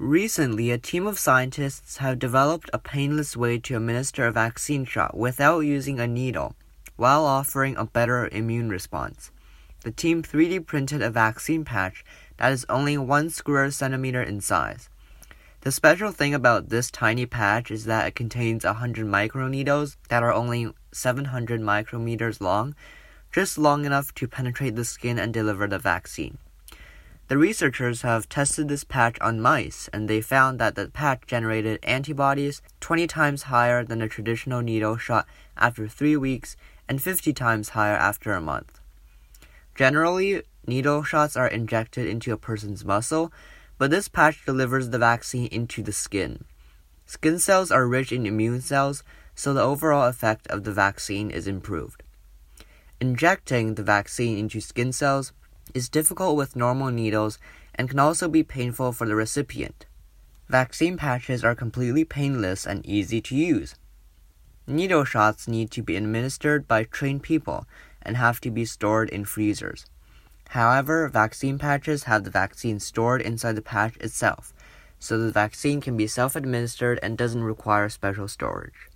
Recently, a team of scientists have developed a painless way to administer a vaccine shot without using a needle, while offering a better immune response. The team 3D printed a vaccine patch that is only one square centimeter in size. The special thing about this tiny patch is that it contains 100 microneedles that are only 700 micrometers long, just long enough to penetrate the skin and deliver the vaccine. The researchers have tested this patch on mice, and they found that the patch generated antibodies 20 times higher than a traditional needle shot after three weeks and 50 times higher after a month. Generally, needle shots are injected into a person's muscle, but this patch delivers the vaccine into the skin. Skin cells are rich in immune cells, so the overall effect of the vaccine is improved. Injecting the vaccine into skin cells is difficult with normal needles and can also be painful for the recipient. Vaccine patches are completely painless and easy to use. Needle shots need to be administered by trained people and have to be stored in freezers. However, vaccine patches have the vaccine stored inside the patch itself, so the vaccine can be self administered and doesn't require special storage.